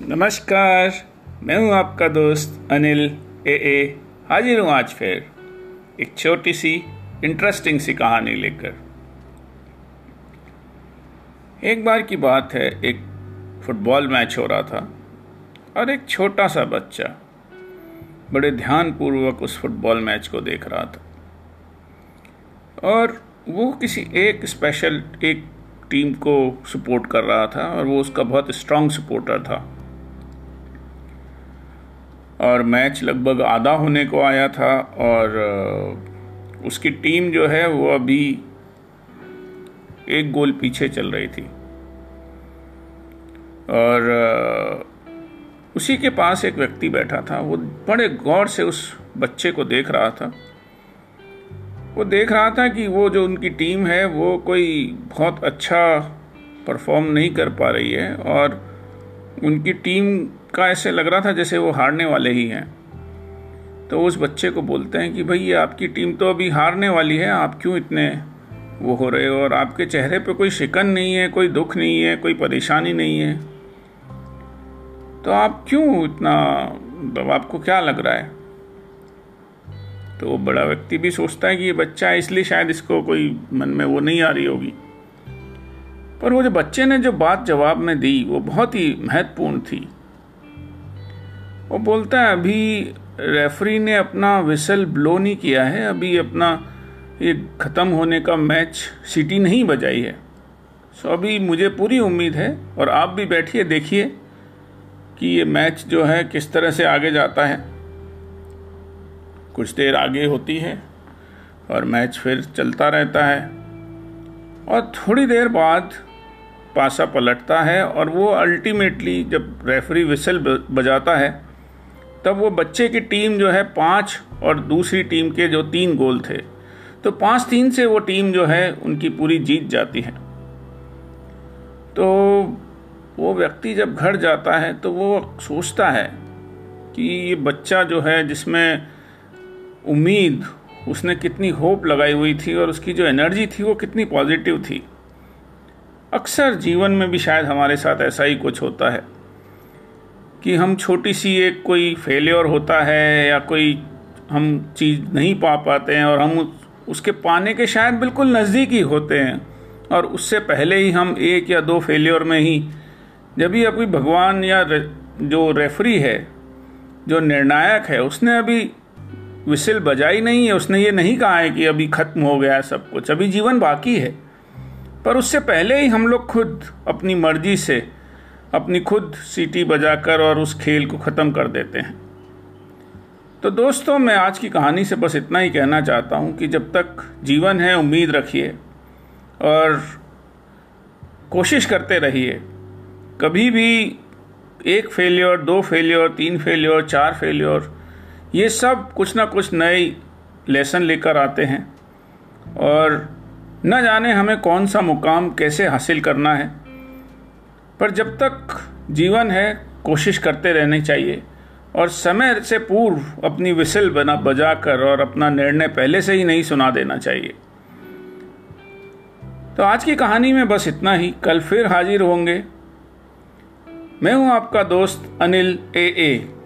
नमस्कार, मैं हूँ आपका दोस्त अनिल ए ए। हाजिर हूँ आज फिर एक छोटी सी इंटरेस्टिंग सी कहानी लेकर। एक बार की बात है, एक फुटबॉल मैच हो रहा था और एक छोटा सा बच्चा बड़े ध्यानपूर्वक उस फुटबॉल मैच को देख रहा था। और वो किसी एक स्पेशल एक टीम को सपोर्ट कर रहा था और वो उसका बहुत स्ट्रांग सपोर्टर था। और मैच लगभग आधा होने को आया था और उसकी टीम जो है वो अभी एक गोल पीछे चल रही थी। और उसी के पास एक व्यक्ति बैठा था। वो बड़े गौर से उस बच्चे को देख रहा था। वो देख रहा था कि वो जो उनकी टीम है वो कोई बहुत अच्छा परफॉर्म नहीं कर पा रही है और उनकी टीम का ऐसे लग रहा था जैसे वो हारने वाले ही हैं। तो उस बच्चे को बोलते हैं कि भाई, ये आपकी टीम तो अभी हारने वाली है, आप क्यों इतने वो हो रहे हो? और आपके चेहरे पे कोई शिकन नहीं है, कोई दुख नहीं है, कोई परेशानी नहीं है। तो आप क्यों इतना मतलब आपको क्या लग रहा है? तो वो बड़ा व्यक्ति भी सोचता है कि ये बच्चा है, इसलिए शायद इसको कोई मन में वो नहीं आ रही होगी। पर वो जो बच्चे ने जो बात जवाब में दी, वो बहुत ही महत्वपूर्ण थी। वो बोलता है, अभी रेफरी ने अपना विसल ब्लो नहीं किया है, अभी अपना ये ख़त्म होने का मैच सीटी नहीं बजाई है. सो अभी मुझे पूरी उम्मीद है, और आप भी बैठिए, देखिए कि ये मैच जो है किस तरह से आगे जाता है। कुछ देर आगे होती है, और मैच फिर चलता रहता है, और थोड़ी देर बाद पासा पलटता है, और वो अल्टीमेटली जब रेफरी विसल बजाता है तब वो बच्चे की टीम जो है पाँच और दूसरी टीम के जो तीन गोल थे। तो पाँच तीन से वो टीम जो है, उनकी पूरी जीत जाती है। तो वो व्यक्ति जब घर जाता है तो वो सोचता है कि ये बच्चा जो है, जिसमें उम्मीद, उसने कितनी होप लगाई हुई थी और उसकी जो एनर्जी थी, वो कितनी पॉजिटिव थी। अक्सर जीवन में भी शायद हमारे साथ ऐसा ही कुछ होता है। कि हम छोटी सी एक कोई फेलियर होता है या कोई हम चीज़ नहीं पा पाते हैं और हम उसके पाने के शायद बिल्कुल नज़दीक ही होते हैं। और उससे पहले ही हम एक या दो फेलियर में ही, जब भी अभी भगवान या जो रेफरी है, जो निर्णायक है, उसने अभी विसिल बजाई नहीं है, उसने ये नहीं कहा है कि अभी ख़त्म हो गया सब कुछ, अभी जीवन बाकी है। पर उससे पहले ही हम लोग खुद अपनी मर्ज़ी से अपनी खुद सीटी बजाकर और उस खेल को ख़त्म कर देते हैं। तो दोस्तों, मैं आज की कहानी से बस इतना ही कहना चाहता हूँ कि जब तक जीवन है, उम्मीद रखिए और कोशिश करते रहिए। कभी भी एक फेलियर दो फेलियर तीन फेलियर चार फेलियर ये सब कुछ ना कुछ नए लेसन लेकर आते हैं। और न जाने हमें कौन सा मुकाम कैसे हासिल करना है। पर जब तक जीवन है, कोशिश करते रहनी चाहिए। और समय से पूर्व अपनी विसिल बना बजा कर और अपना निर्णय पहले से ही नहीं सुना देना चाहिए। तो आज की कहानी में बस इतना ही। कल फिर हाजिर होंगे। मैं हूँ आपका दोस्त अनिल ए ए।